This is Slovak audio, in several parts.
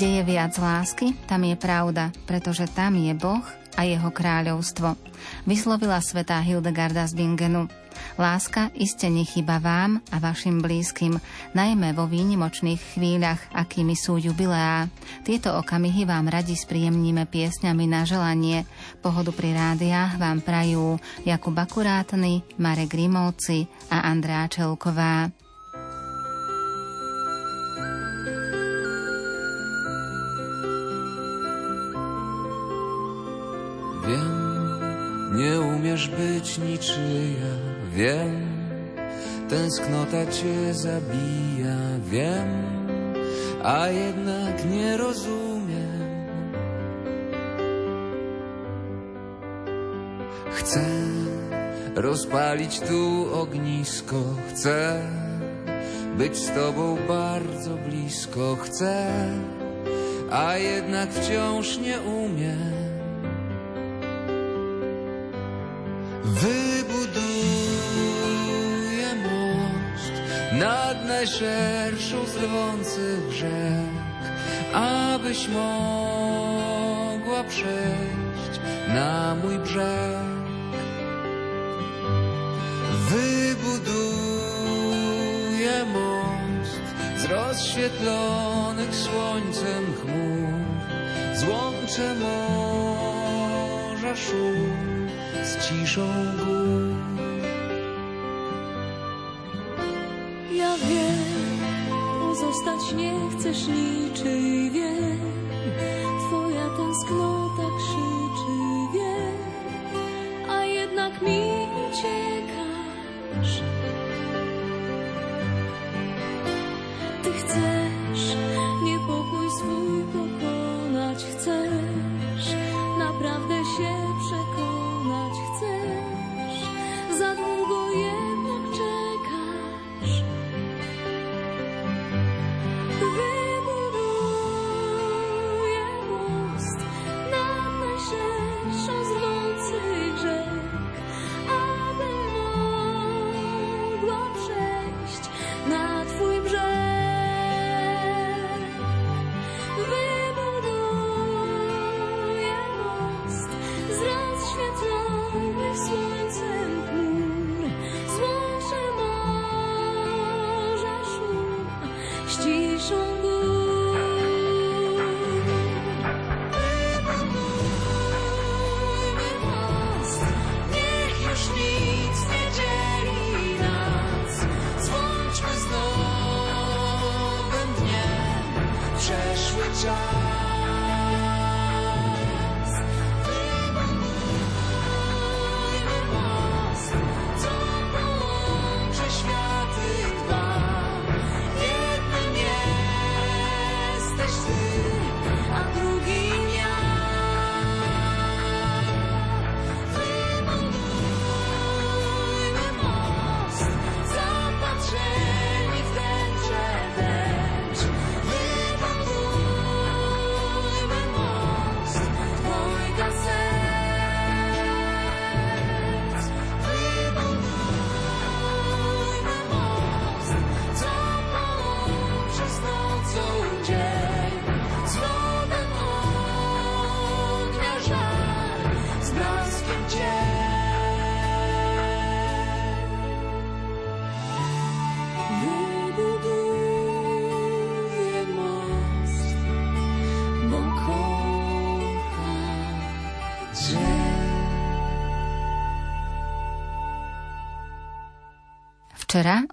Kde je viac lásky, tam je pravda, pretože tam je Boh a jeho kráľovstvo. Vyslovila svetá Hildegarda z Bingenu. Láska iste nechyba vám a vašim blízkym, najmä vo výnimočných chvíľach, akými sú jubileá. Tieto okamihy vám radi spríjemníme piesňami na želanie. Pohodu pri rádiách vám prajú Jakub Akurátny, Marek Grimovci a Andrá Čelková. Umiesz być niczyja, wiem, tęsknota cię zabija, wiem, a jednak nie rozumiem. Chcę rozpalić tu ognisko, chcę być z tobą bardzo blisko, chcę, a jednak wciąż nie umiem. Wybuduję most nad najszerszą z rwących rzek, abyś mogła przejść na mój brzeg. Wybuduję most z rozświetlonych słońcem chmur, złączę morza szum z ciszą gór. Ja wiem, pozostać nie chcesz niczyj, wiem, twoja tęsknota krzyczy, wiem, a jednak mi uciekasz.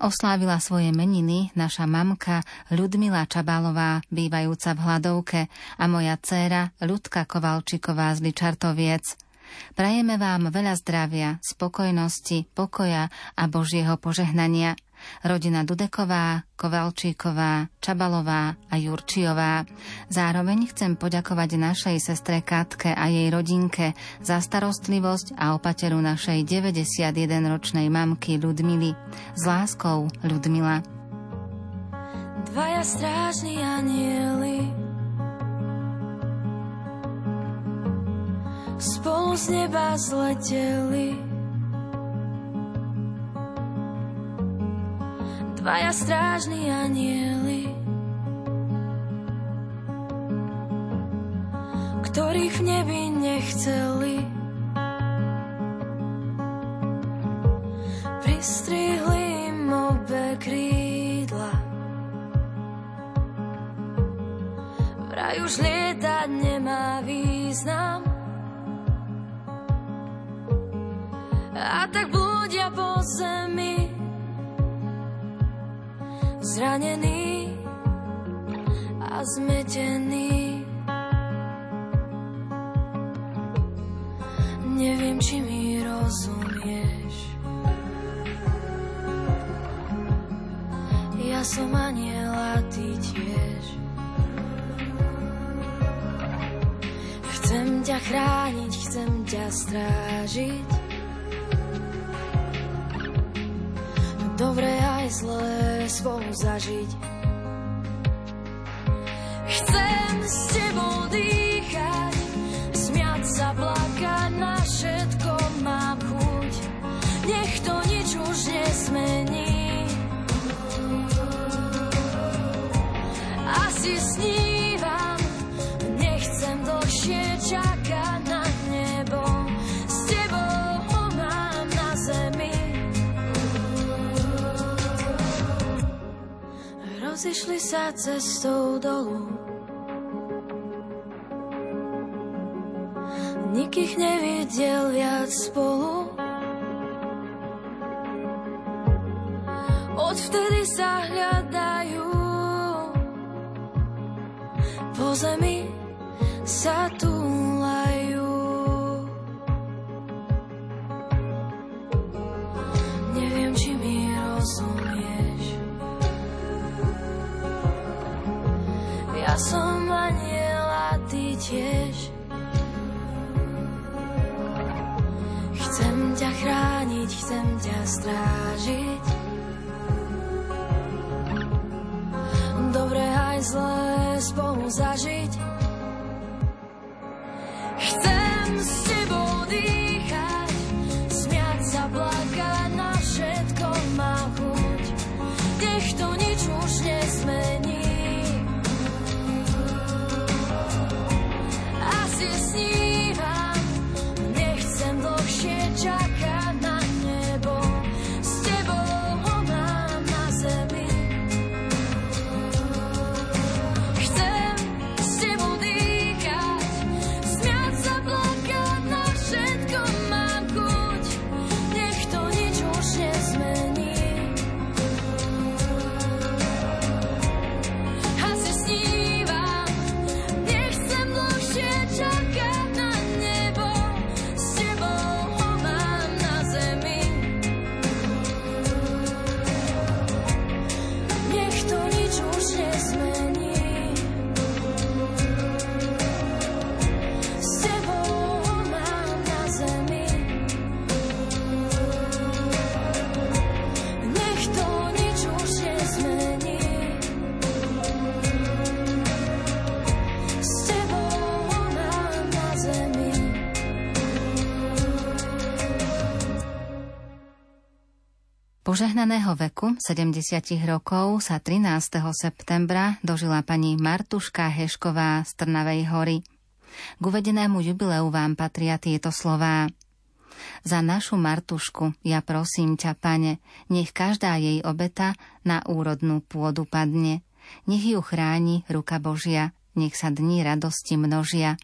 Oslávila svoje meniny naša mamka Ľudmila Čabalová, bývajúca v Hladovke, a moja dcéra Ľudka Kovalčiková z Ličartoviec. Prajeme vám veľa zdravia, spokojnosti, pokoja a Božieho požehnania. Rodina Dudeková, Kovalčíková, Čabalová a Jurčiová. Zároveň chcem poďakovať našej sestre Katke a jej rodinke za starostlivosť a opateru našej 91-ročnej mamky Ľudmily. S láskou Ľudmila. Dvaja strážni anieli spolu z neba zleteli. Dvaja strážni anieli ktorých v nebi nechceli. Pristrihli im obe krídla. Vraj už lietať nemá význam. A tak blúdia po zemi zranený a zmetený. Neviem, či mi rozumieš. Ja som aniel a ty tiež. Chcem ťa chrániť, chcem ťa strážiť. Dobre aj zlé spolu zažiť. Chcem s tebou dýchať, Rozišli sa cestou dolu. Nik nevidel viac spolu. Odvtedy sa hľadajú po zemi sa túlajú. Som aniel a ty tiež. Chcem ťa chrániť, chcem ťa strážiť. Dobre aj zlé spolu zažiť. Chcem s tebou dýchať, Požehnaného veku 70 rokov sa 13. septembra dožila pani Martuška Hešková z Trnavej hory. K uvedenému jubileu vám patria tieto slová. Za našu Martušku ja prosím ťa, pane, nech každá jej obeta na úrodnú pôdu padne. Nech ju chráni ruka Božia, nech sa dní radosti množia.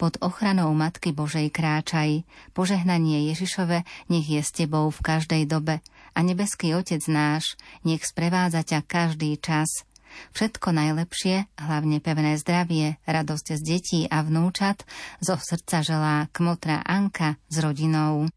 Pod ochranou Matky Božej kráčaj. Požehnanie Ježišove nech je s tebou v každej dobe. A nebeský Otec náš, nech sprevádza ťa každý čas. Všetko najlepšie, hlavne pevné zdravie, radosť z detí a vnúčat, zo srdca želá kmotra Anka s rodinou.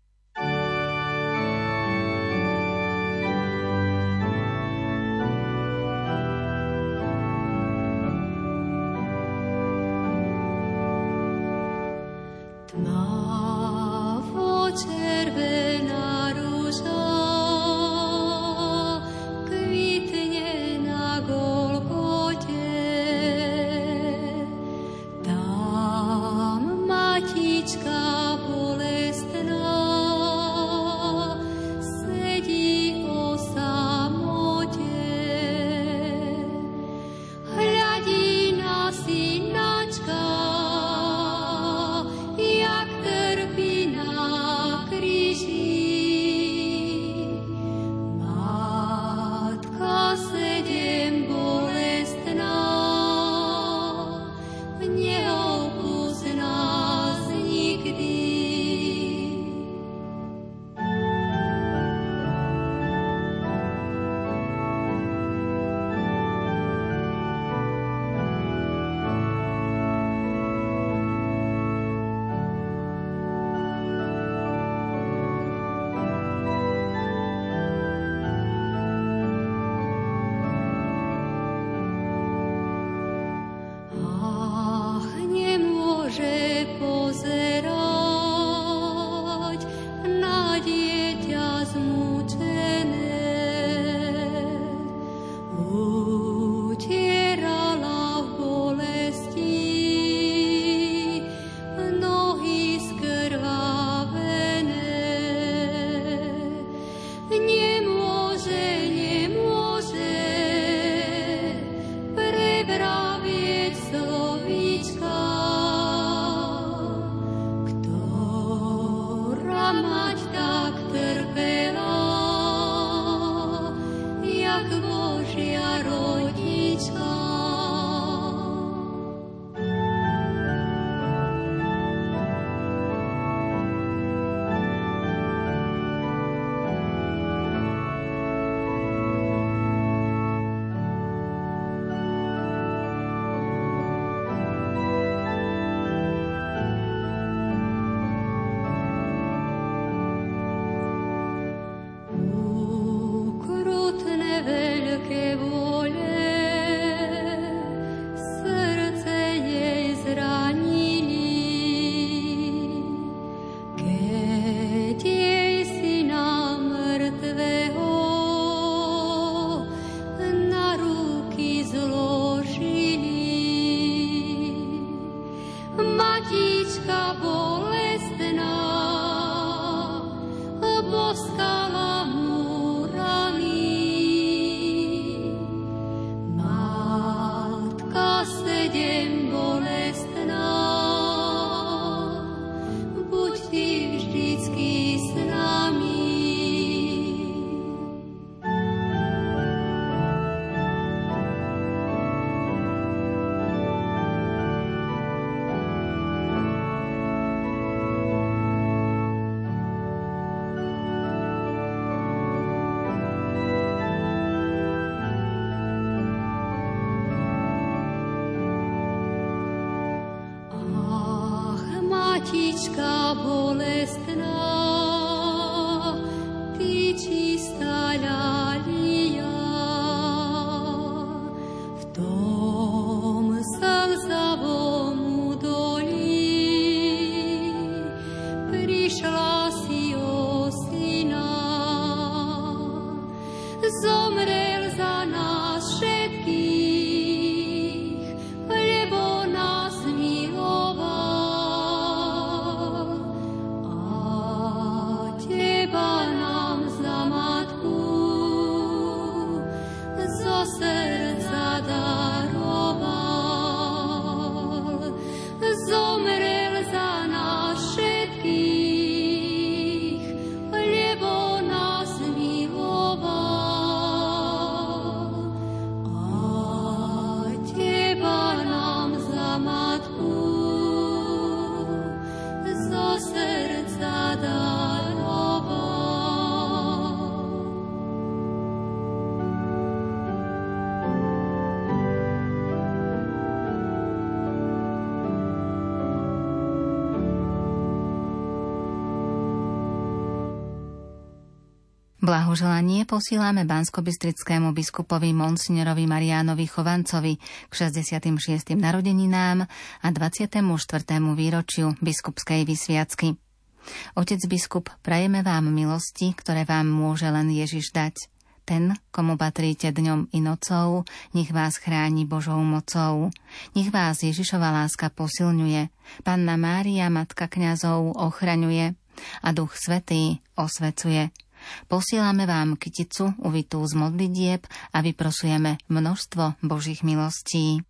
rozmúčená. Blahoželanie posílame banskobistrickému biskupovi Monsignorovi Mariánovi Chovancovi k 66. narodeninám a 24. výročiu biskupskej vysviacky. Otec biskup, prajeme vám milosti, ktoré vám môže len Ježiš dať. Ten, komu patríte dňom i nocou, nech vás chráni Božou mocou. Nech vás Ježišova láska posilňuje. Panna Mária, Matka kňazov, ochraňuje a Duch Svetý osvecuje. Posielame vám kyticu uvitú z modlitieb a vyprosujeme množstvo Božích milostí.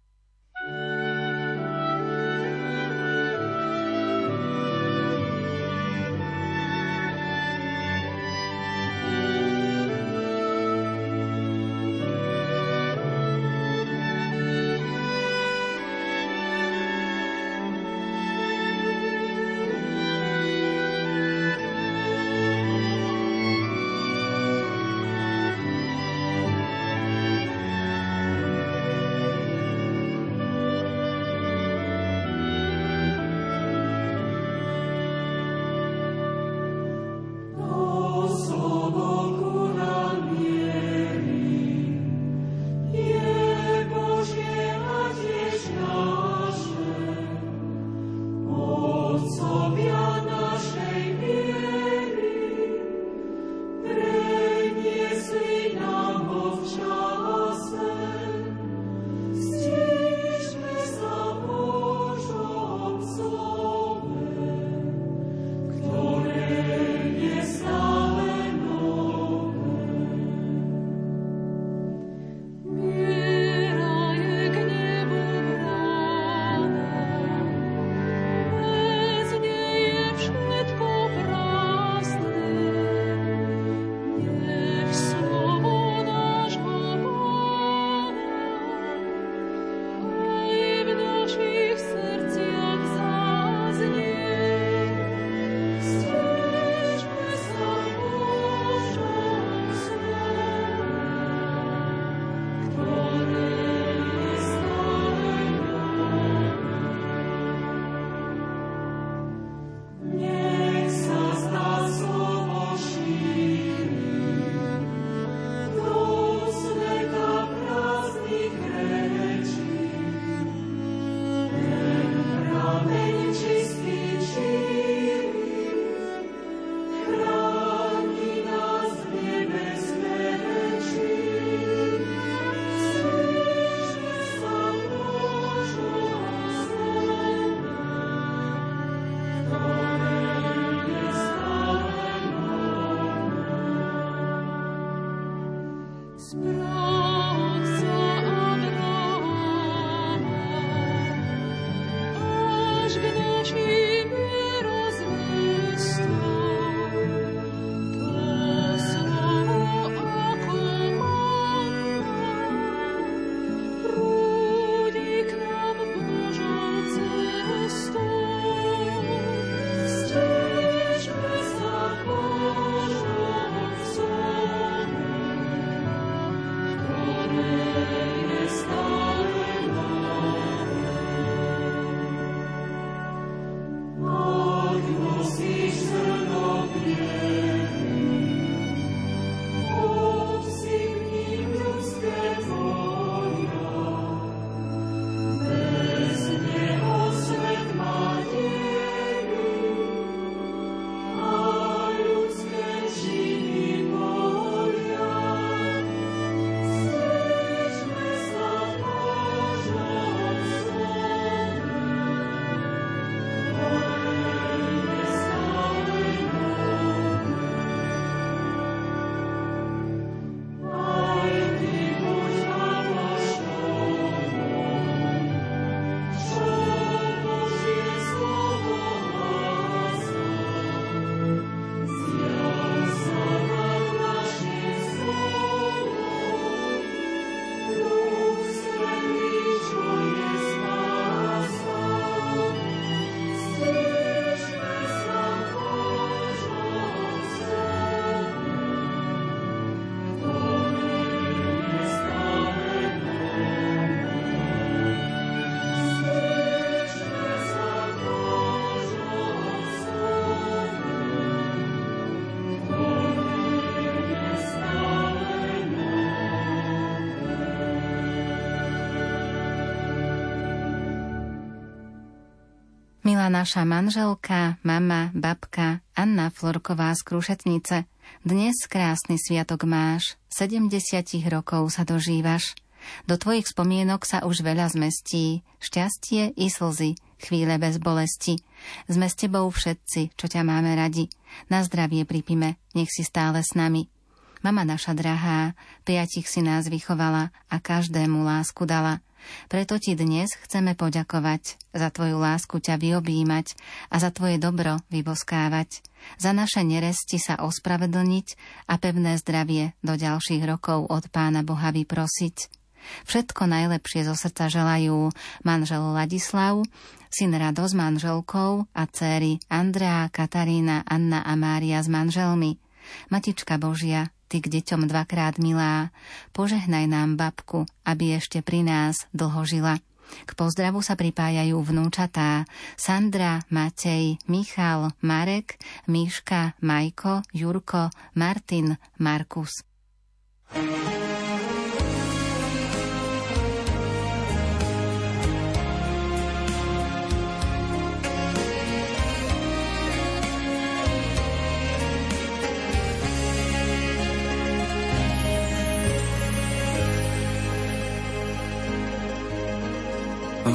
Naša manželka, mama, babka Anna Florková z Krušetnice. Dnes krásny sviatok máš, 70 rokov sa dožívaš. Do tvojich spomienok sa už veľa zmestí, šťastie i slzy, chvíle bez bolesti. Sme s tebou všetci, čo ťa máme radi. Na zdravie pripime, nech si stále s nami. Mama naša drahá, piatich si nás vychovala a každému lásku dala. Preto ti dnes chceme poďakovať, za tvoju lásku ťa vyobímať a za tvoje dobro vyboskávať, za naše neresti sa ospravedlniť a pevné zdravie do ďalších rokov od Pána Boha vyprosiť. Všetko najlepšie zo srdca želajú manžel Ladislav, syn Rado s manželkou a céry Andrea, Katarína, Anna a Mária s manželmi. Matička Božia, ty k deťom dvakrát milá, požehnaj nám babku, aby ešte pri nás dlho žila. K pozdravu sa pripájajú vnúčatá Sandra, Matej, Michal, Marek, Míška, Majko, Jurko, Martin, Markus. thank you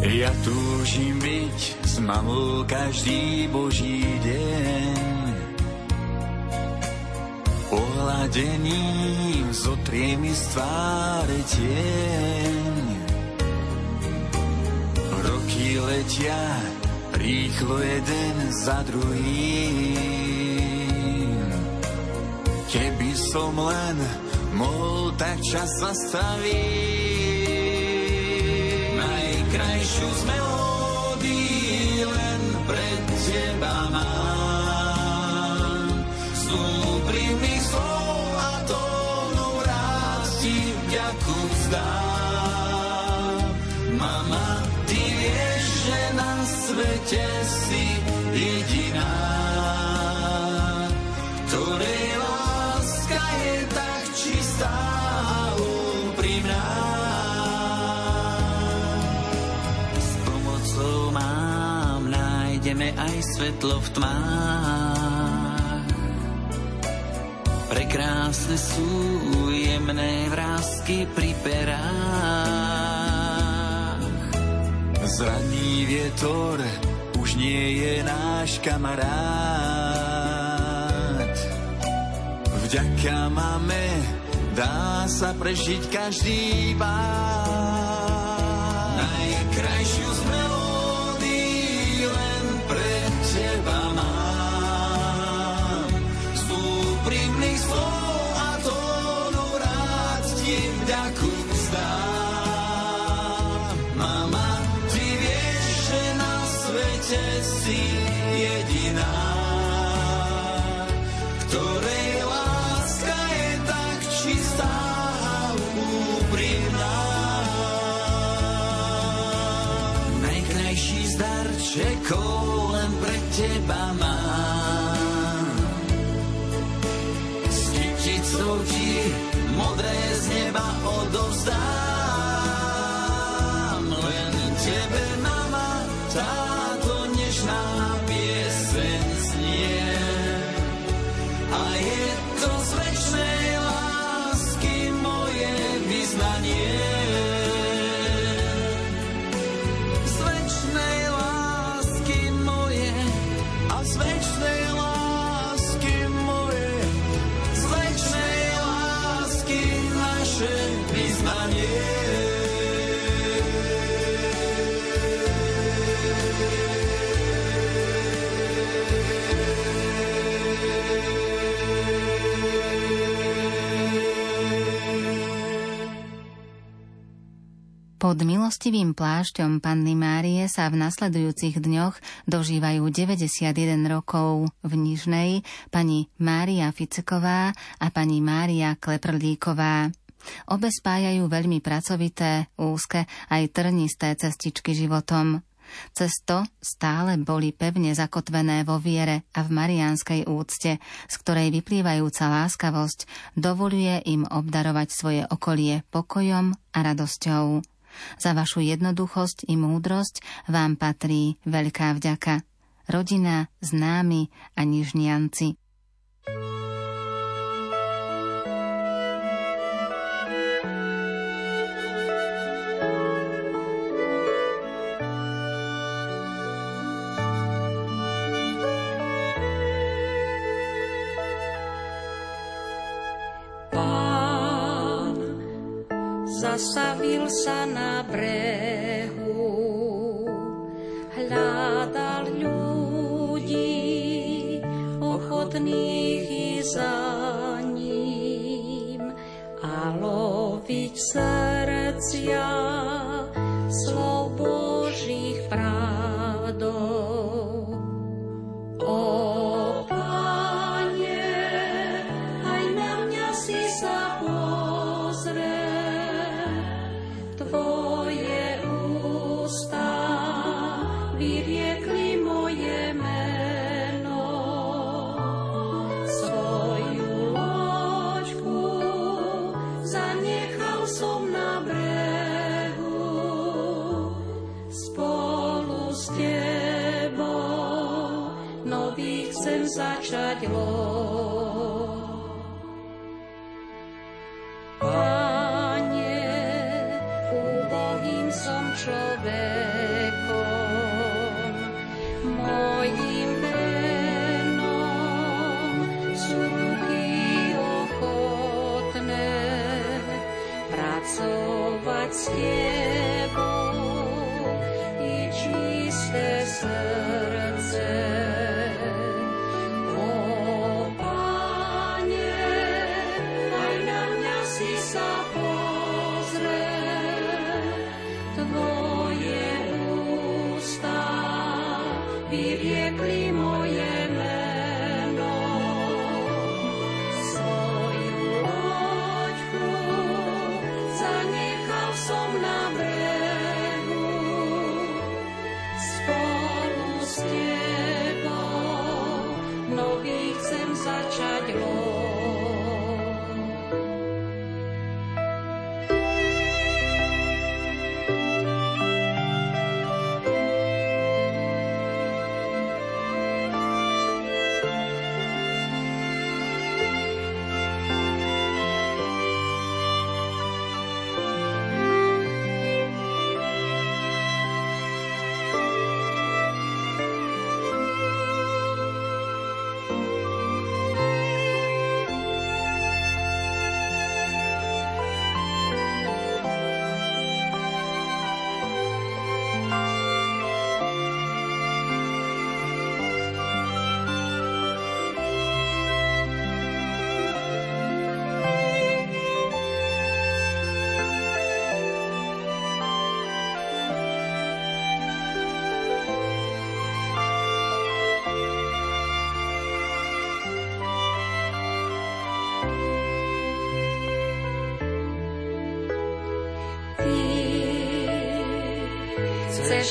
Ja túžim byť s mamou každý boží deň. Pohladením zotrie mi z tváre tieň. Roky letia rýchlo jeden za druhým. Keby som len mohol tak čas zastaviť, najkrajšiu z melódií len pre teba mám. Z úprimných slov a tónu rád ti vďaku vzdám. Mama, ty vieš, že na svete svetlo v tmách. Prekrásne sú jemné vrázky pri perách. Zradný vietor už nie je náš kamarát. Vďaka máme dá sa prežiť každý bát. Pod milostivým plášťom Panny Márie sa v nasledujúcich dňoch dožívajú 91 rokov v Nižnej pani Mária Ficeková a pani Mária Kleprlíková. Obe spájajú veľmi pracovité, úzke aj trnisté cestičky životom. Cez to stále boli pevne zakotvené vo viere a v mariánskej úcte, z ktorej vyplývajúca láskavosť dovoluje im obdarovať svoje okolie pokojom a radosťou. Za vašu jednoduchosť i múdrosť vám patrí veľká vďaka. Rodina, známi a nižnianci. zastavil sa na brehu, hľadal ľudí, ochotných i za ním a loviť srdcia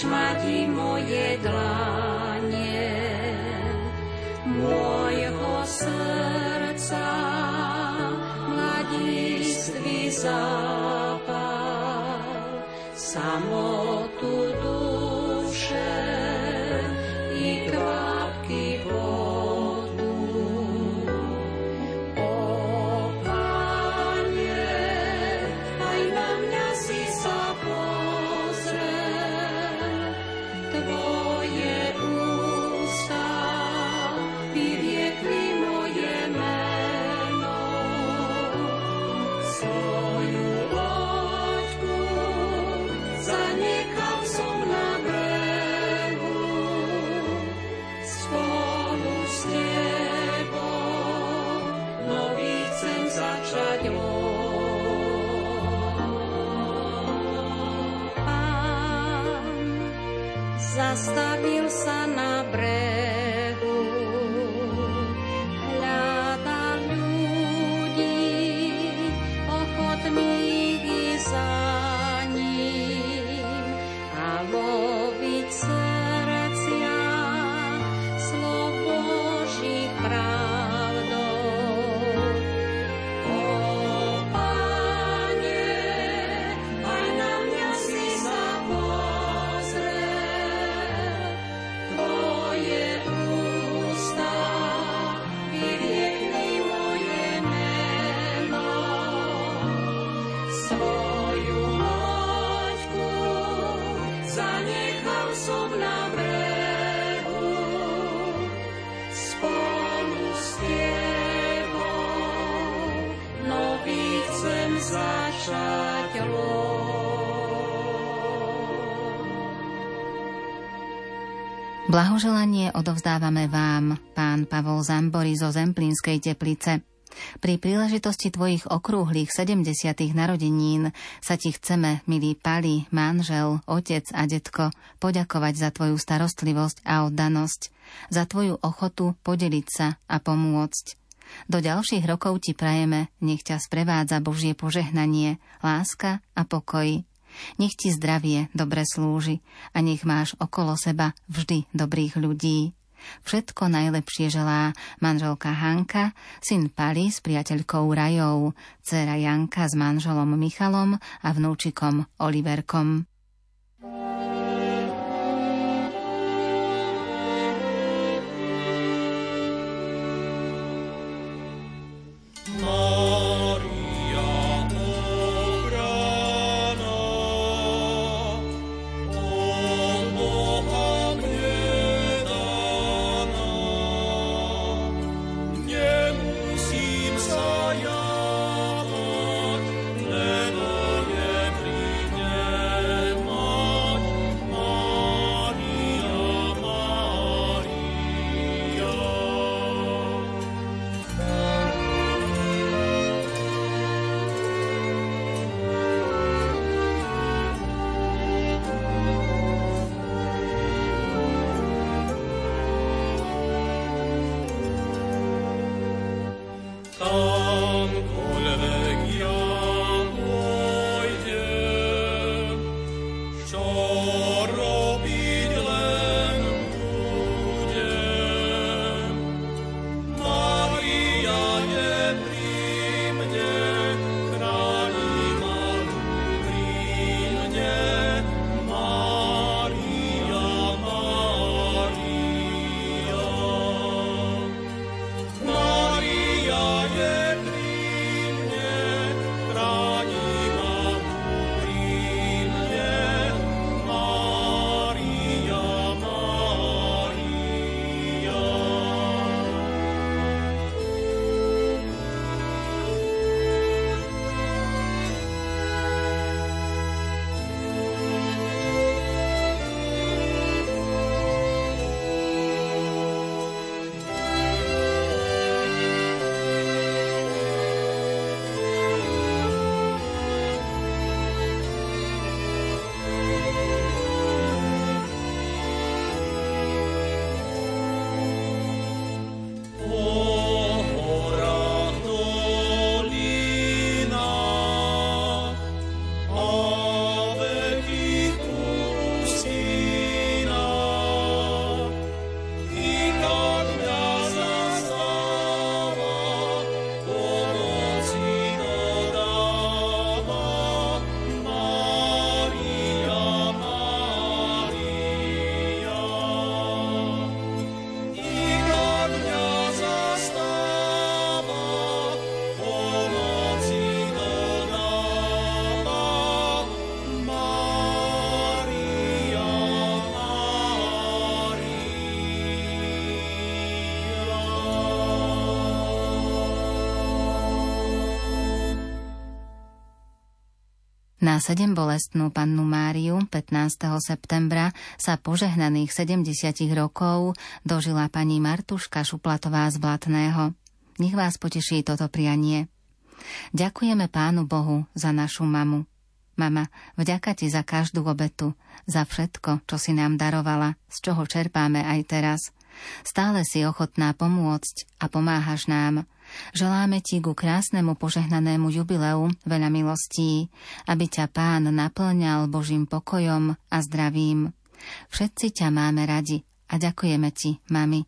i moje dlanie, Blahoželanie odovzdávame vám, pán Pavol Zambori zo Zemplínskej teplice. Pri príležitosti tvojich okrúhlych 70. narodenín sa ti chceme, milý Pali, manžel, otec a detko, poďakovať za tvoju starostlivosť a oddanosť, za tvoju ochotu podeliť sa a pomôcť. Do ďalších rokov ti prajeme, nech ťa sprevádza Božie požehnanie, láska a pokoj. Nech ti zdravie dobre slúži a nech máš okolo seba vždy dobrých ľudí. Všetko najlepšie želá manželka Hanka, syn Pali s priateľkou Rajou, dcera Janka s manželom Michalom a vnúčikom Oliverkom. Mária Na sedem bolestnú pannu Máriu 15. septembra sa požehnaných 70 rokov dožila pani Martuška Šuplatová z Blatného. Nech vás poteší toto prianie. Ďakujeme Pánu Bohu za našu mamu. Mama, vďaka ti za každú obetu, za všetko, čo si nám darovala, z čoho čerpáme aj teraz. Stále si ochotná pomôcť a pomáhaš nám. Želáme ti ku krásnemu požehnanému jubileu veľa milostí, aby ťa pán naplňal Božím pokojom a zdravím. Všetci ťa máme radi a ďakujeme ti, mami.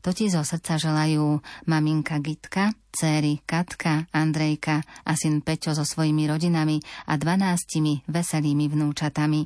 To ti zo srdca želajú maminka Gitka, céry Katka, Andrejka a syn Peťo so svojimi rodinami a dvanáctimi veselými vnúčatami.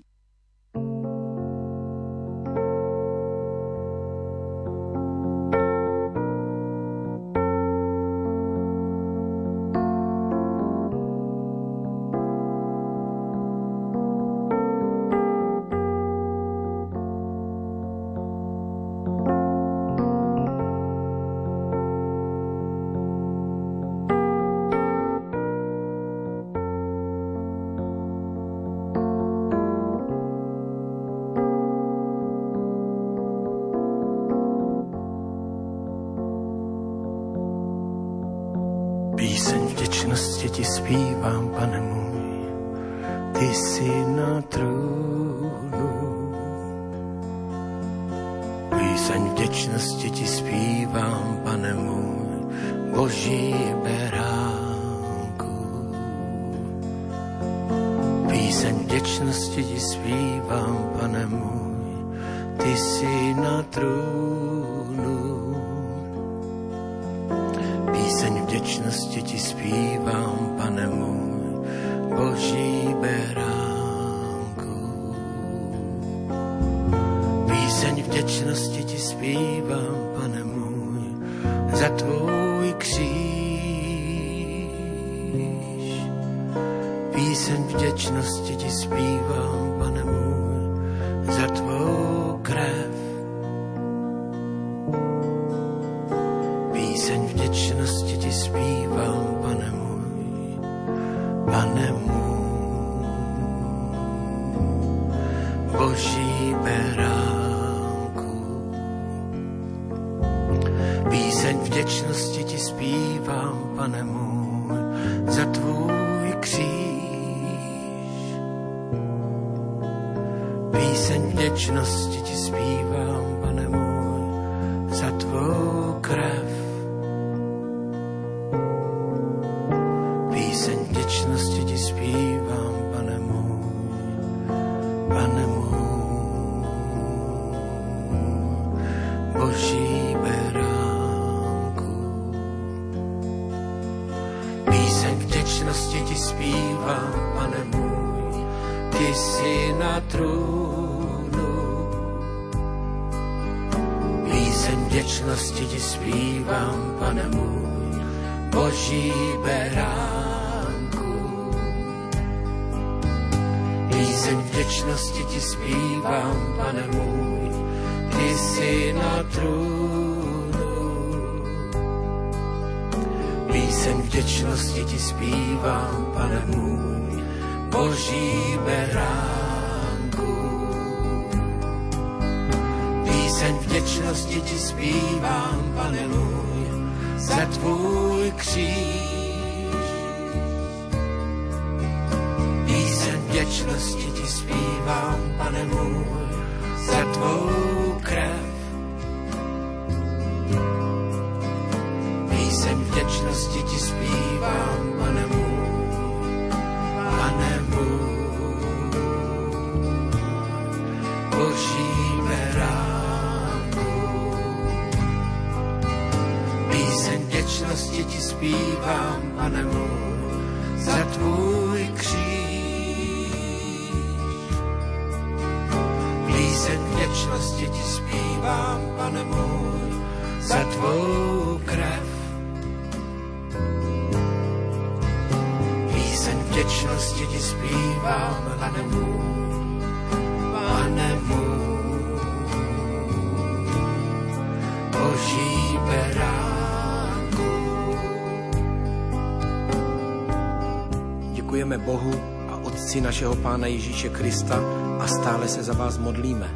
věčnosti ti zpívám, pane můj, boží beránku. Píseň vděčnosti ti zpívám, pane můj, za tvůj kříž. Píseň vděčnosti ti zpívám, Otci našeho Pána Ježíše Krista a stále se za vás modlíme,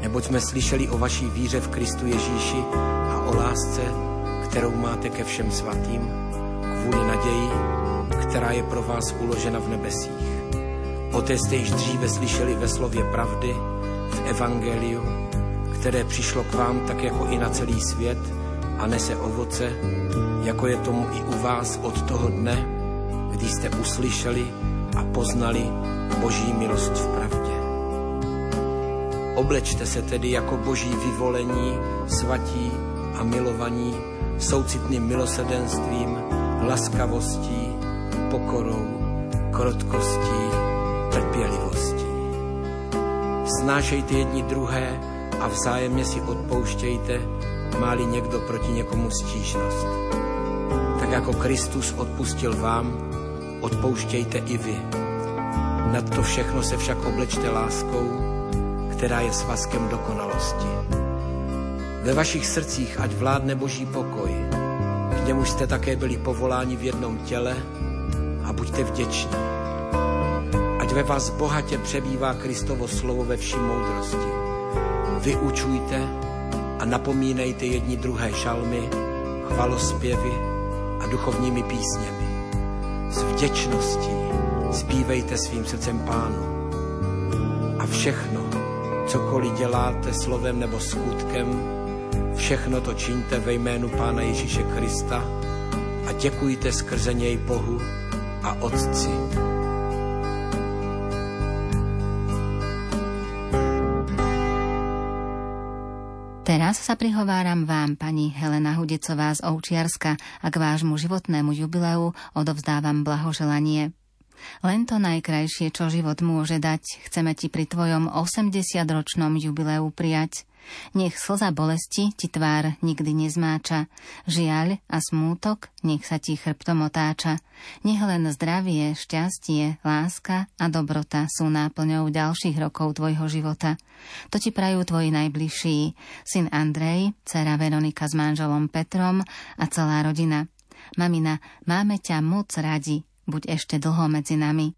neboť jsme slyšeli o vaší víře v Kristu Ježíši a o lásce, kterou máte ke všem svatým, kvůli naději, která je pro vás uložena v nebesích. O té jste již dříve slyšeli ve slově pravdy, v Evangeliu, které přišlo k vám tak jako i na celý svět a nese ovoce, jako je tomu i u vás od toho dne, kdy jste uslyšeli a poznali Boží milost v pravdě. Oblečte se tedy jako boží vyvolení, svatí a milovaní, soucitným milosedenstvím, laskavostí, pokorou, krotkostí, trpělivostí. Snášejte jedni druhé a vzájemně si odpouštějte, máli někdo proti někomu stížnost. Tak jako Kristus odpustil vám, odpouštějte i vy. Nad to všechno se však oblečte láskou, která je svazkem dokonalosti. Ve vašich srdcích ať vládne boží pokoj, k němu jste také byli povoláni v jednom těle buďte vděční. Ať ve vás bohatě přebývá Kristovo slovo ve vší moudrosti. Vyučujte a napomínejte jedni druhé šalmy, chvalospěvy a duchovními písněmi. S vděčností zpívejte svým srdcem pánu. A všechno, cokoliv děláte slovem nebo skutkem, všechno to čiňte ve jménu Pána Ježíše Krista a děkujte skrze něj Bohu a Otci. Teraz sa prihováram vám, pani Helena Hudecová z Ovčiarska a k vášmu životnému jubileu odovzdávam blahoželanie. Len to najkrajšie, čo život môže dať, chceme ti pri tvojom 80-ročnom jubileu prijať. Nech slza bolesti ti tvár nikdy nezmáča, žiaľ a smútok nech sa ti chrbtom otáča. Nech len zdravie, šťastie, láska a dobrota sú náplňou ďalších rokov tvojho života. To ti prajú tvoji najbližší, syn Andrej, dcera Veronika s manželom Petrom a celá rodina. Mamina, máme ťa moc radi, buď ešte dlho medzi nami.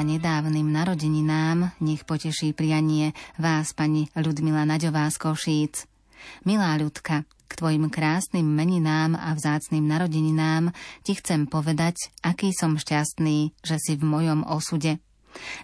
A nedávnym narodeninám nech poteší prianie vás, pani Ľudmila Naďová z Košíc. Milá ľudka, k tvojim krásnym meninám a vzácným narodeninám ti chcem povedať, aký som šťastný, že si v mojom osude.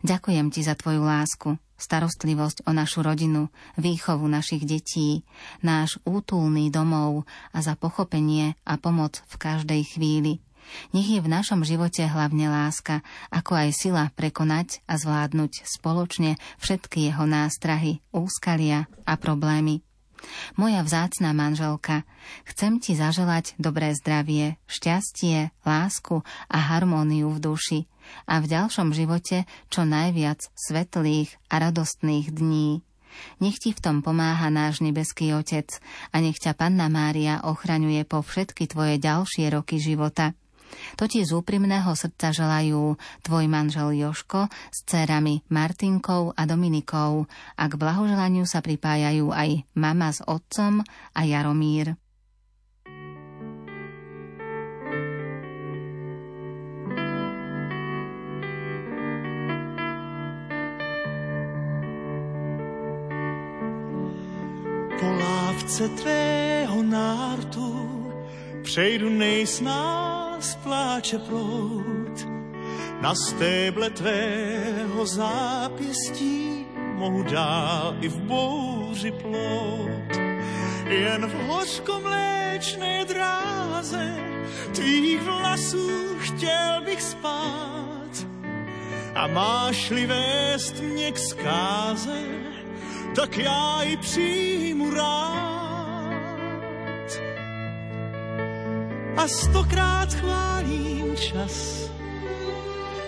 Ďakujem ti za tvoju lásku, starostlivosť o našu rodinu, výchovu našich detí, náš útulný domov a za pochopenie a pomoc v každej chvíli. Nech je v našom živote hlavne láska, ako aj sila prekonať a zvládnuť spoločne všetky jeho nástrahy, úskalia a problémy. Moja vzácná manželka, chcem ti zaželať dobré zdravie, šťastie, lásku a harmóniu v duši a v ďalšom živote čo najviac svetlých a radostných dní. Nech ti v tom pomáha náš nebeský Otec a nech ťa Panna Mária ochraňuje po všetky tvoje ďalšie roky života. To ti z úprimného srdca želajú tvoj manžel Joško s dcerami Martinkou a Dominikou a k blahoželaniu sa pripájajú aj mama s otcom a Jaromír. Po lávce tvého nártu přejdu nejsnáš nás pláče prout. Na stéble tvého zápěstí mohu dál i v bouři plout. Jen v hořkomléčné dráze tvých vlasů chtěl bych spát. A máš-li vést mě k zkáze, tak já ji přijmu rád. A stokrát chválím čas,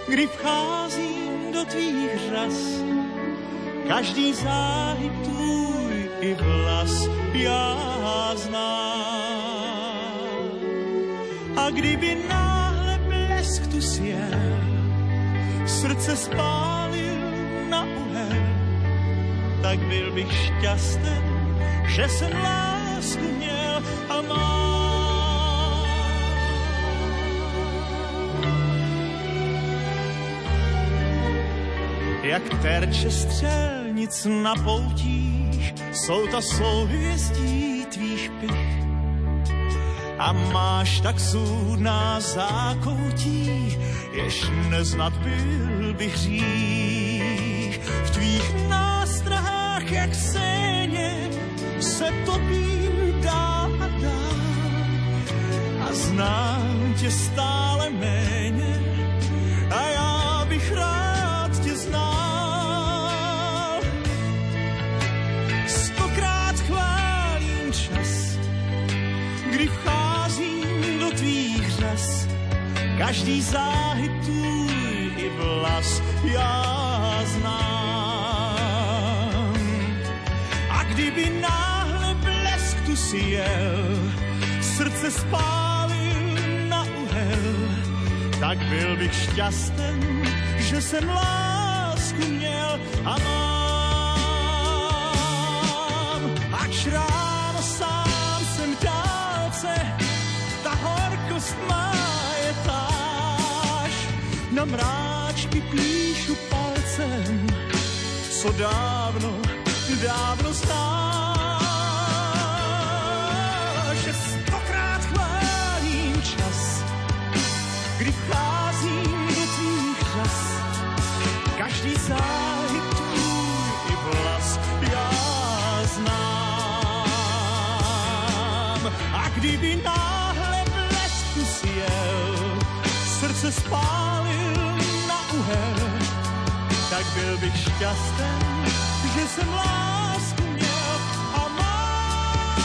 kdy vcházím do tvých řas. Každý záhyb tvůj i vlas já znám. A kdyby náhle blesk tu sjel, srdce spálil na uhel, tak byl bych šťasten, že jsem lásku měl a mám. Jak terče střelnic na poutích, jsou to souhvězdí tvých pich. A máš tak zůdná zákoutí, jež neznat byl bych hřích. V tvých nástrahách, jak séně, se topím dál a dál. A znám tě stále méně, každý záhyb tvůj i vlas já znám. A kdyby náhle blesk tu si jel, srdce spálil na uhel, tak byl bych šťasten, že jsem lásku měl a mám. Ač ráno sám jsem v dálce, ta horkost má na mráčky píšu palcem, co dávno, dávno znáš. Že stokrát chválím čas, kdy vcházím do tvých řas. Každý záhyb tvůj i vlas já znám. A kdyby náhle blesku sjel, srdce uhel, tak byl bych šťasten, že jsem lásku měl a mám.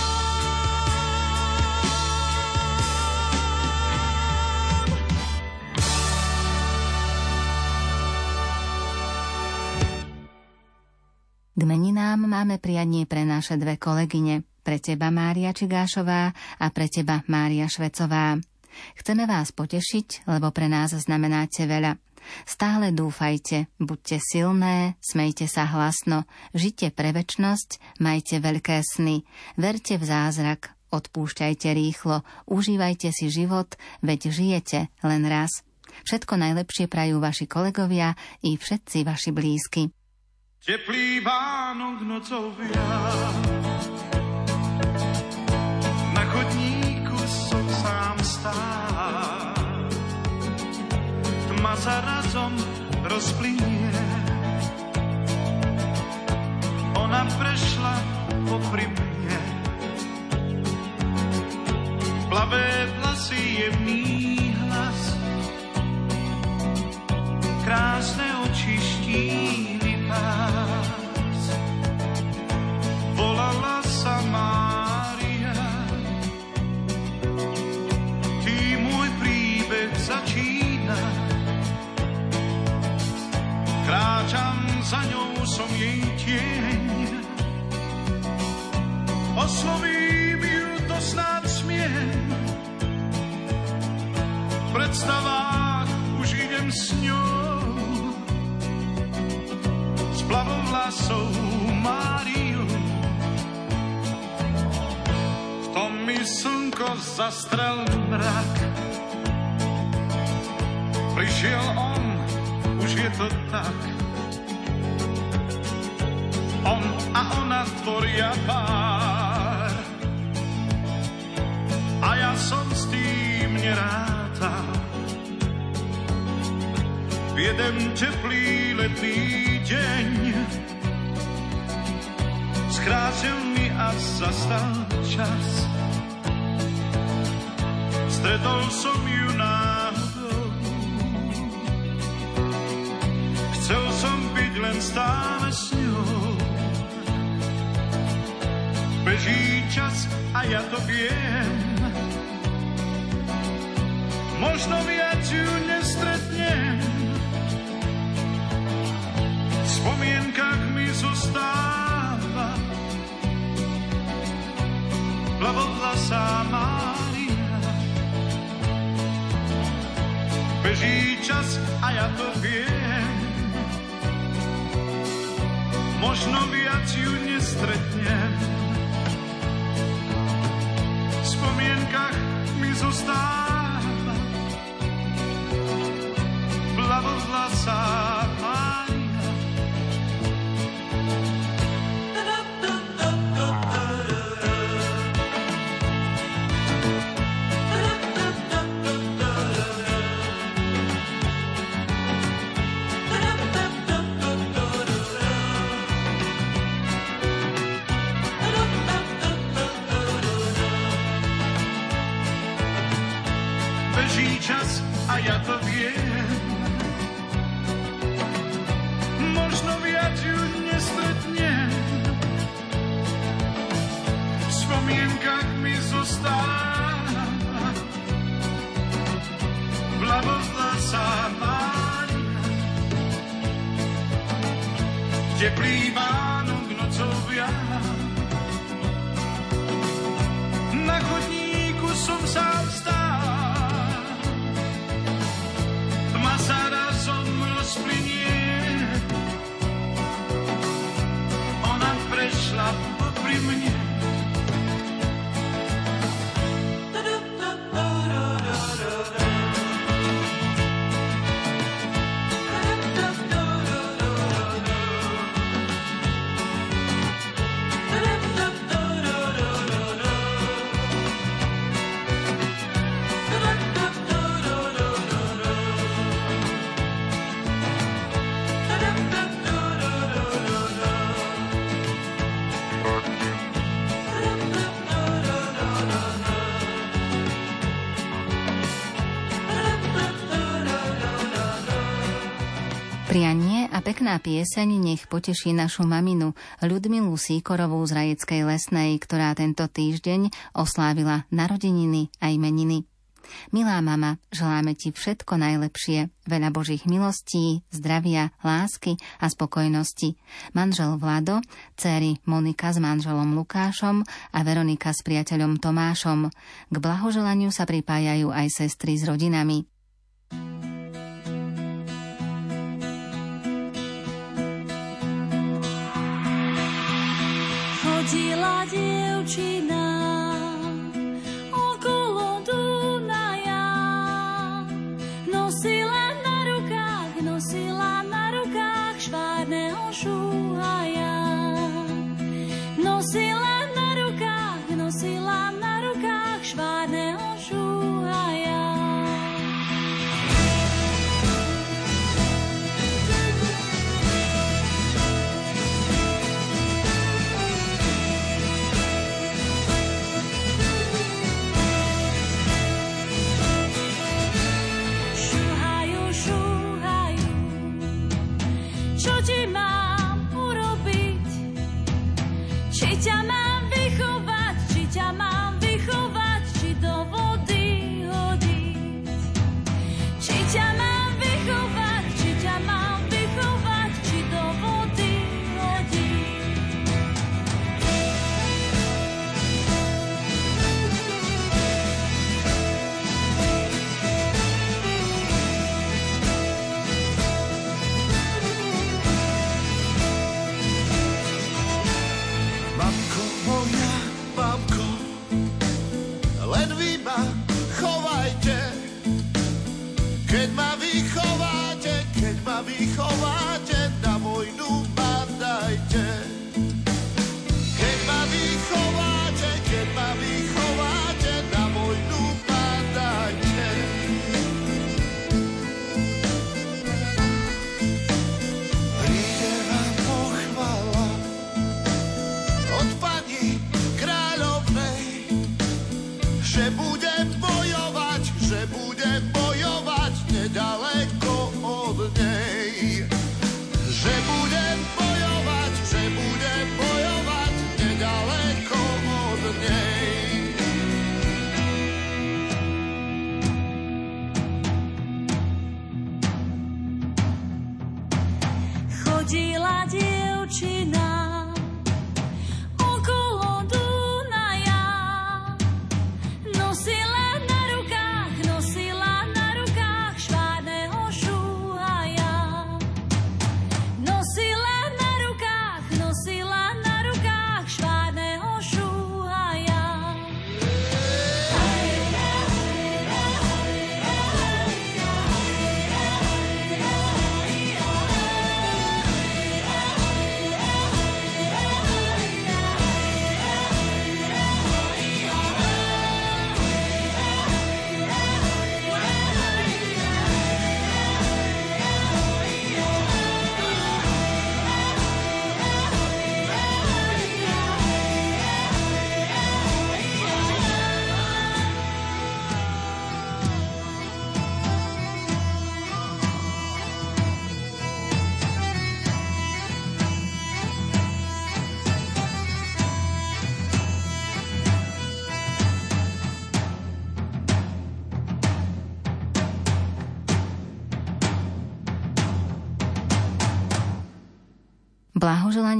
K meninám máme prianie pre naše dve kolegyne, pre teba Mária Čigášová a pre teba Mária Švecová. Chceme vás potešiť, lebo pre nás znamenáte veľa. Stále dúfajte, buďte silné, smejte sa hlasno, žite pre väčnosť, majte veľké sny, verte v zázrak, odpúšťajte rýchlo, užívajte si život, veď žijete len raz. Všetko najlepšie prajú vaši kolegovia i všetci vaši blízky. Teplý Vánok nocou Na chodníku som sám stál. Tma sa razom rozplynie. Ona prešla popri mne. Plavé vlasy, jemný hlas. Krásne oči štíli pás. Volala sa Mária. nuestra čas a ja to viem. Pekná pieseň nech poteší našu maminu Ľudmilu Síkorovú z Rajeckej lesnej, ktorá tento týždeň oslávila narodeniny a imeniny. Milá mama, želáme ti všetko najlepšie, veľa Božích milostí, zdravia, lásky a spokojnosti. Manžel Vlado, céry Monika s manželom Lukášom a Veronika s priateľom Tomášom. K blahoželaniu sa pripájajú aj sestry s rodinami. Chodila dievčina Keď ma vychováte, keď ma vychováte,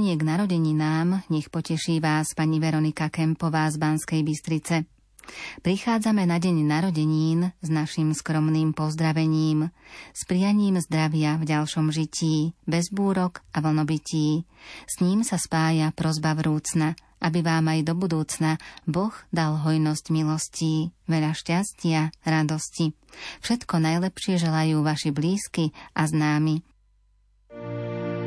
Blahoželanie k narodeninám nech poteší vás pani Veronika Kempová z Banskej Bystrice. Prichádzame na deň narodenín s našim skromným pozdravením, s prianím zdravia v ďalšom žití, bez búrok a vlnobytí. S ním sa spája prozba vrúcna, aby vám aj do budúcna Boh dal hojnosť milostí, veľa šťastia, radosti. Všetko najlepšie želajú vaši blízky a známi. Pomocnica,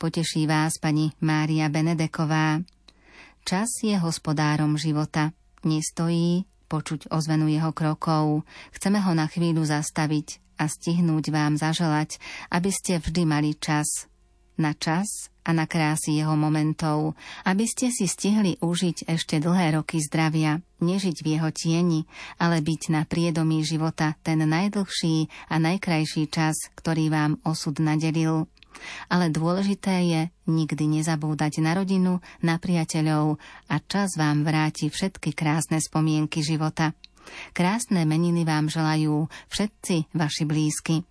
poteší vás pani Mária Benedeková. Čas je hospodárom života. Nestojí počuť ozvenu jeho krokov. Chceme ho na chvíľu zastaviť a stihnúť vám zaželať, aby ste vždy mali čas. Na čas a na krásy jeho momentov, aby ste si stihli užiť ešte dlhé roky zdravia, nežiť v jeho tieni, ale byť na priedomí života ten najdlhší a najkrajší čas, ktorý vám osud nadelil. Ale dôležité je nikdy nezabúdať na rodinu, na priateľov a čas vám vráti všetky krásne spomienky života. Krásne meniny vám želajú všetci vaši blízky.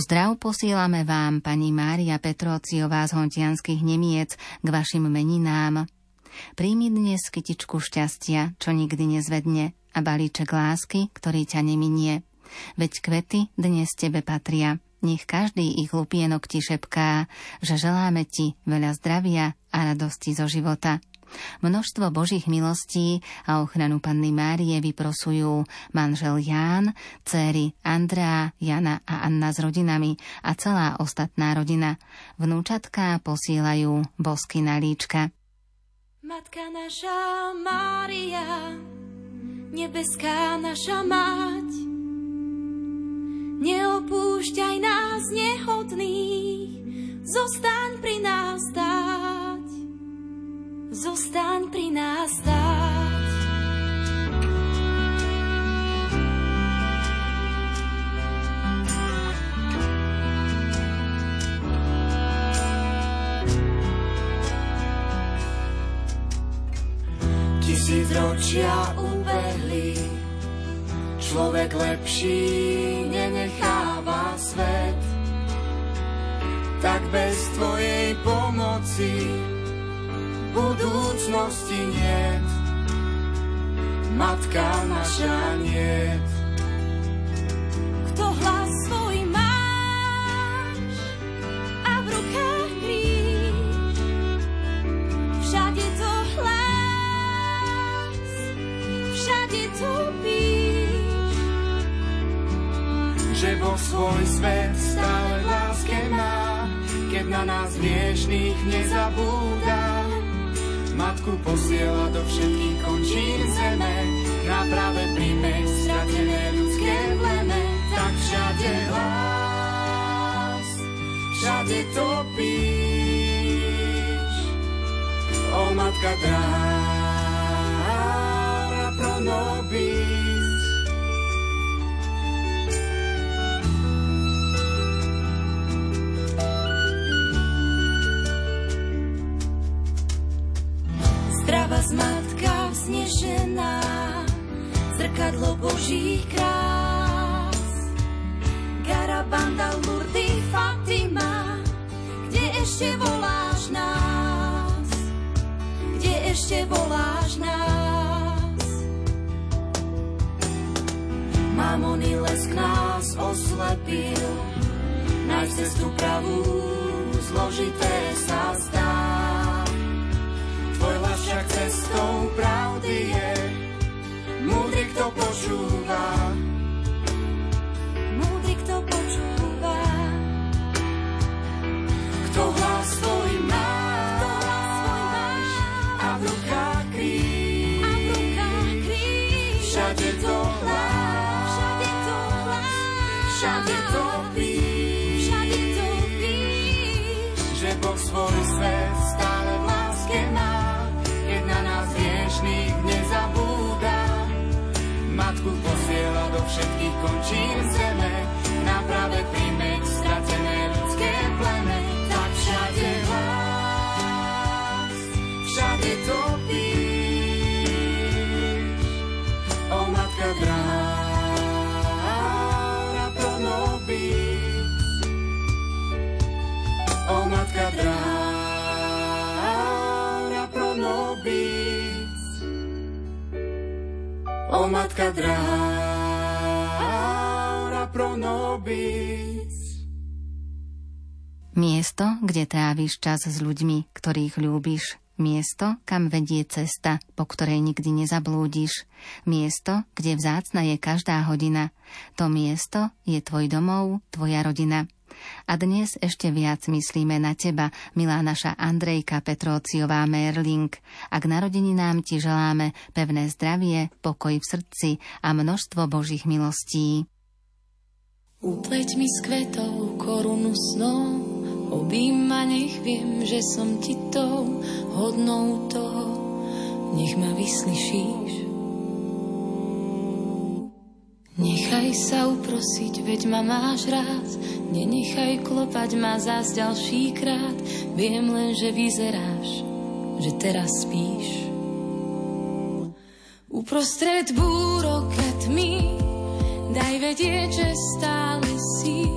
Pozdrav posílame vám, pani Mária Petróciová z Hontianských Nemiec, k vašim meninám. Príjmi dnes kytičku šťastia, čo nikdy nezvedne, a balíček lásky, ktorý ťa neminie. Veď kvety dnes tebe patria. Nech každý ich lupienok ti šepká, že želáme ti veľa zdravia a radosti zo života. Množstvo Božích milostí a ochranu Panny Márie vyprosujú manžel Ján, céry Andrea, Jana a Anna s rodinami a celá ostatná rodina. Vnúčatká posílajú bosky na líčka. Matka naša Mária, nebeská naša mať, Neopúšťaj nás nehodných, zostaň pri nás stáť. Zostaň pri nás stáť. Tisíc ročia ubehli, človek lepší nenecháva svet. Tak bez tvojej pomoci budúcnosti niet. Matka naša niet. Kto hlas svoj máš a v rukách kríž, všade to hlas, všade to píš. že Boh svoj svet stále v láske má, keď na nás hriešných nezabúda. Matku posiela do všetkých končín zeme, na práve príjme stratené ľudské pleme, tak všade hlas, všade topíš. O matka drára pro zrkadlo Božích krás. Garabanda, Lurdy, Fatima, kde ešte voláš nás? Kde ešte voláš nás? Mamony lesk nás oslepil, nájsť cestu pravú, zložité sa zdá. Tvoj však cestou pravdy je, múdry kto počúva. Všetkých končín zeme, na práve príjmeť stratené ľudské pleme. Tak všade hlas, všade to píš, o matka drára pro nobis. O matka drára. O matka drára pro nobis. Miesto, kde tráviš čas s ľuďmi, ktorých ľúbiš. Miesto, kam vedie cesta, po ktorej nikdy nezablúdiš. Miesto, kde vzácna je každá hodina. To miesto je tvoj domov, tvoja rodina. A dnes ešte viac myslíme na teba, milá naša Andrejka Petróciová Merling. A k narodeninám ti želáme pevné zdravie, pokoj v srdci a množstvo Božích milostí. Upleť mi s kvetou korunu snou, obím ma, nech viem, že som ti tou hodnou toho, nech ma vyslyšíš. Nechaj sa uprosiť, veď ma máš rád, nenechaj klopať ma zás ďalší krát, viem len, že vyzeráš, že teraz spíš. Uprostred búrok a tmy, daj vedieť, že stále si.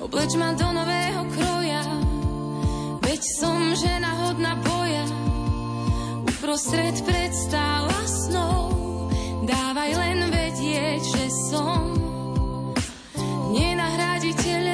Obleč ma do nového kroja, veď som žena hodná boja. Uprostred predstáv a snov, dávaj len vedieť, že som nenahraditeľná.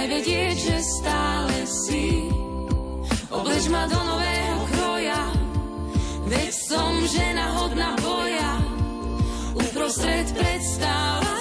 daj vedieť, že stále si. Obleč ma do nového kroja, veď som žena hodná boja. Uprostred predstav a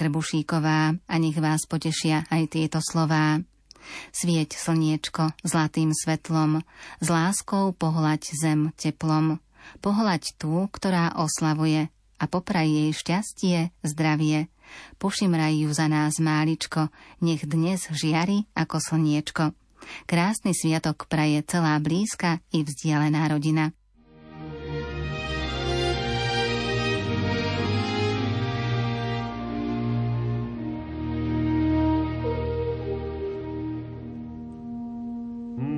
Mária Krbušíková a nech vás potešia aj tieto slová. Svieť slniečko zlatým svetlom, s láskou pohľaď zem teplom. Pohľaď tú, ktorá oslavuje a popraj jej šťastie, zdravie. Pošimraj ju za nás máličko, nech dnes žiari ako slniečko. Krásny sviatok praje celá blízka i vzdialená rodina.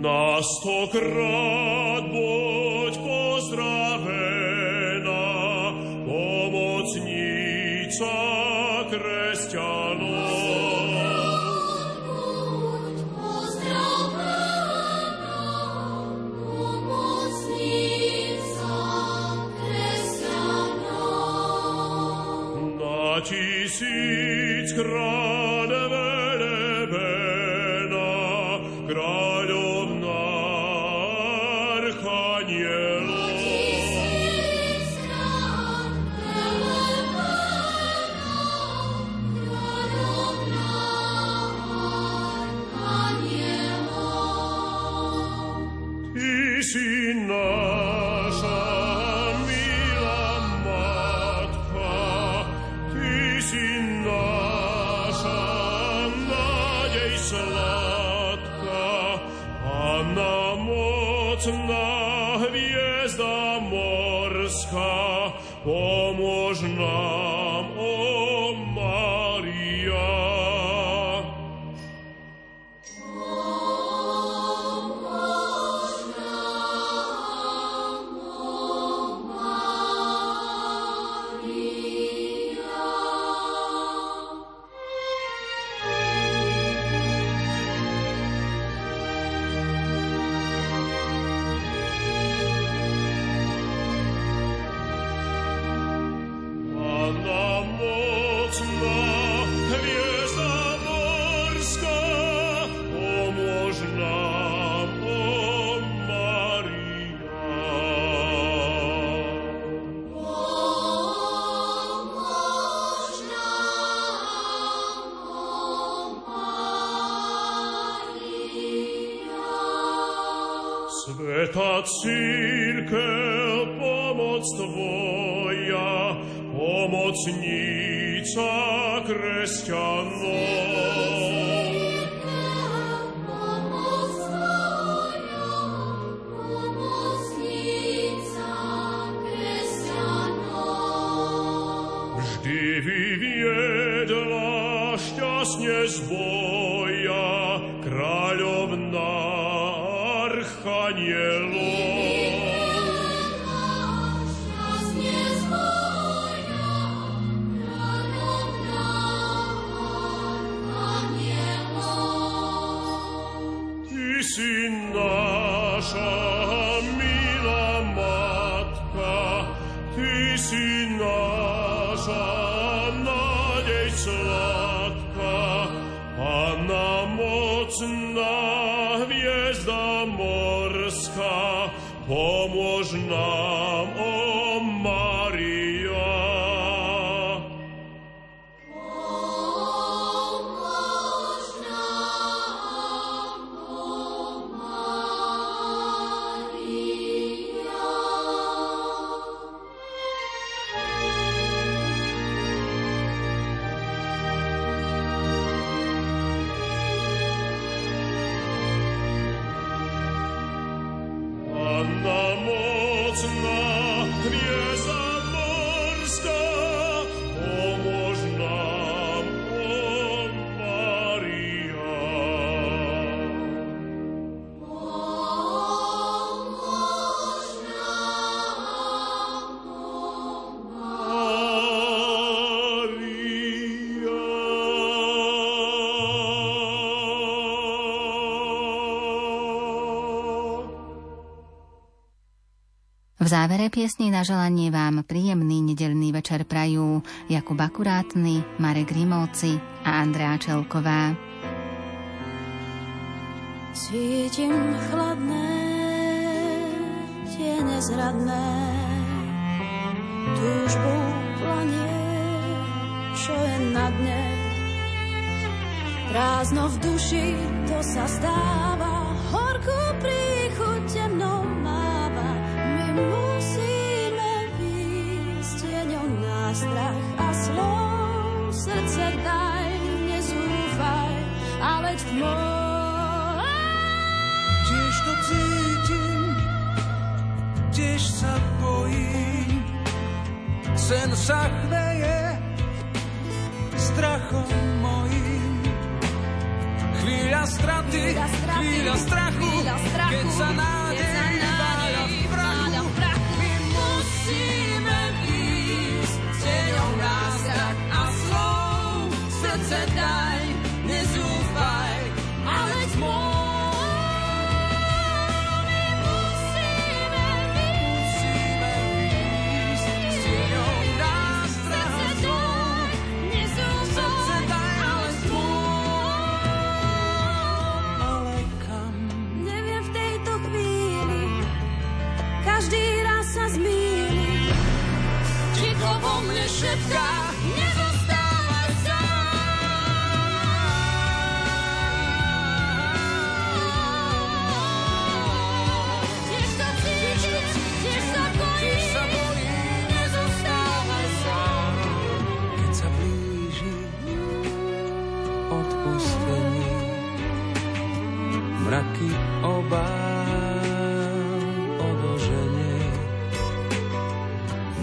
Na stokrát buď pozdravená, pomocnica kresťanov. Tisíc krát Panna závere piesní na želanie vám príjemný nedelný večer prajú Jakub Akurátny, Marek Rimovci a Andrea Čelková. Cítim chladné, tie nezradné, túžbou planie, čo je na dne. Prázdno v duši, to sa stáva, Sen sa chveje strachom mojím. Chvíľa straty, chvíľa strachu, keď sa nádej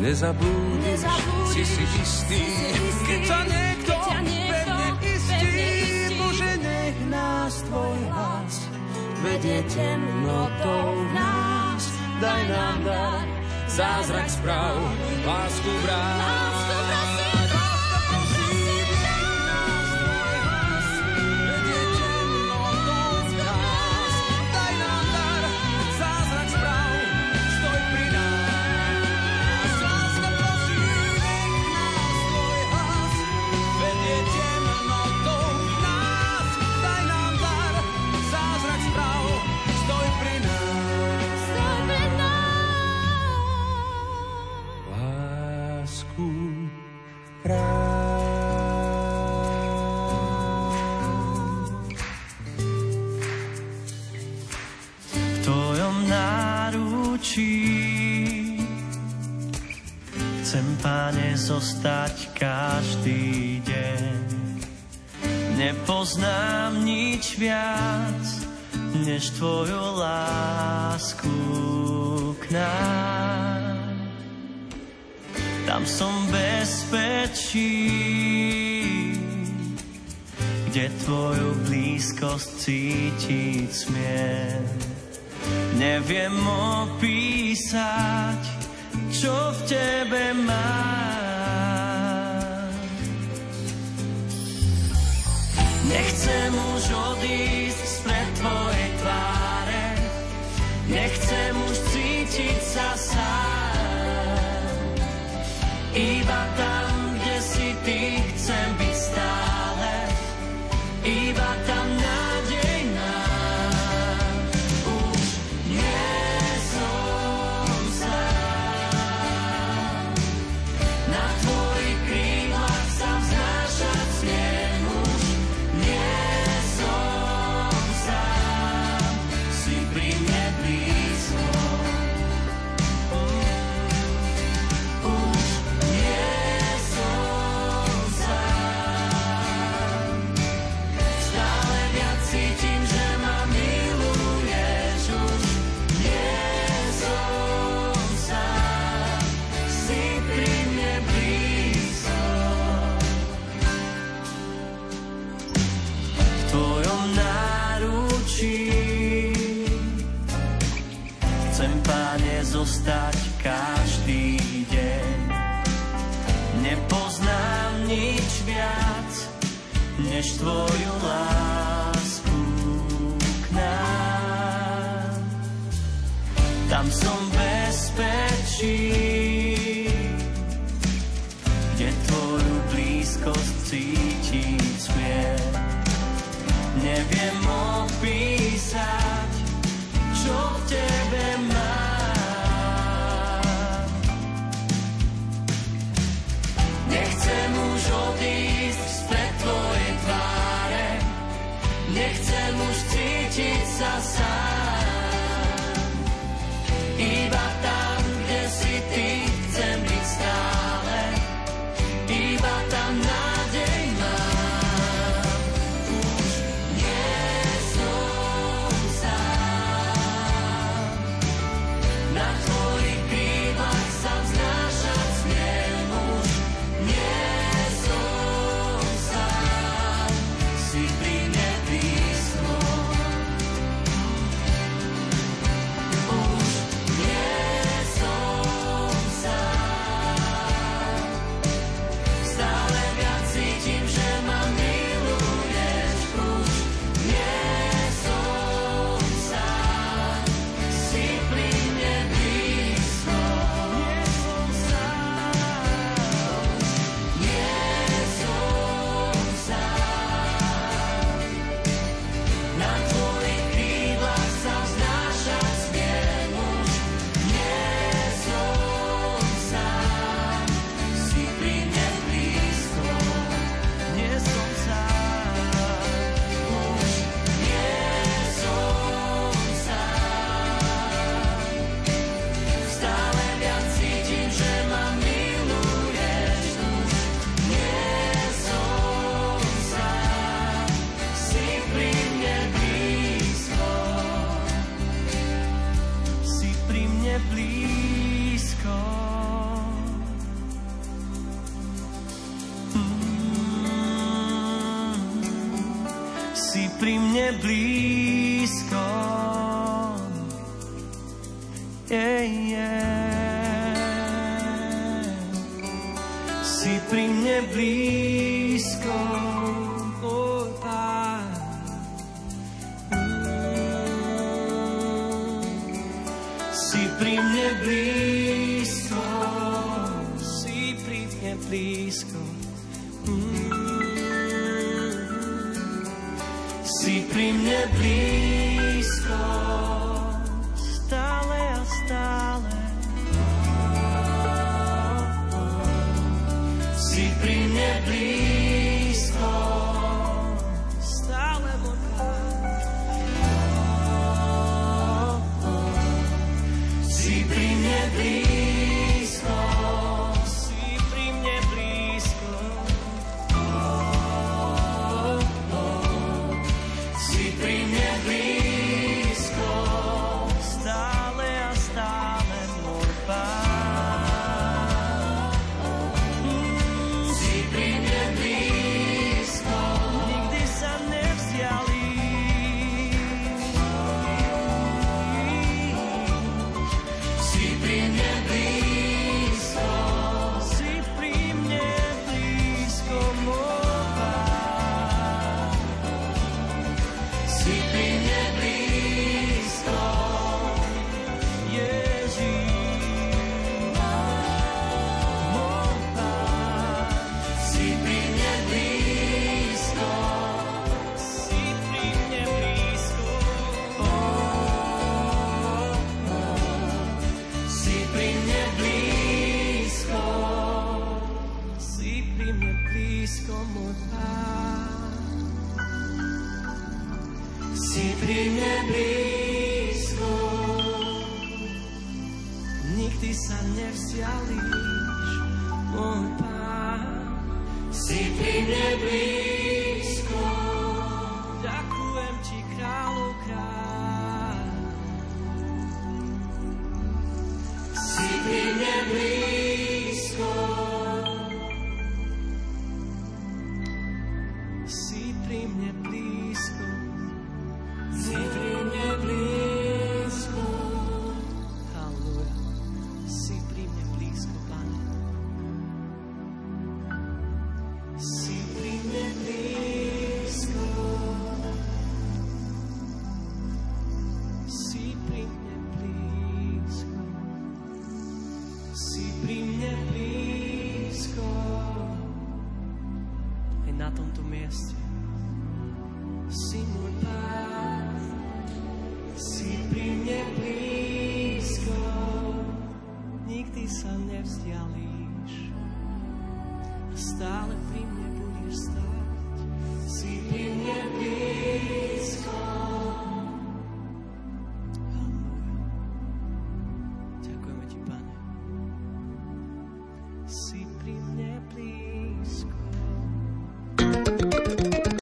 Nezabúdiš, si si istý, keď ťa niekto pevne istí, Bože, nech nás tvoj hlas vedie temnotou nás. Daj nám dar, zázrak správ, lásku vrát. páne, zostať každý deň. Nepoznám nič viac, než tvoju lásku k nám. Tam som bezpečí, kde tvoju blízkosť cítiť smiem. Neviem opísať, čo v tebe mám. Nechcem už odísť spred tvojej tváre, nechcem už cítiť sa sám. Iba tam stať každý deň. Nepoznám nič viac, než tvoju lásku.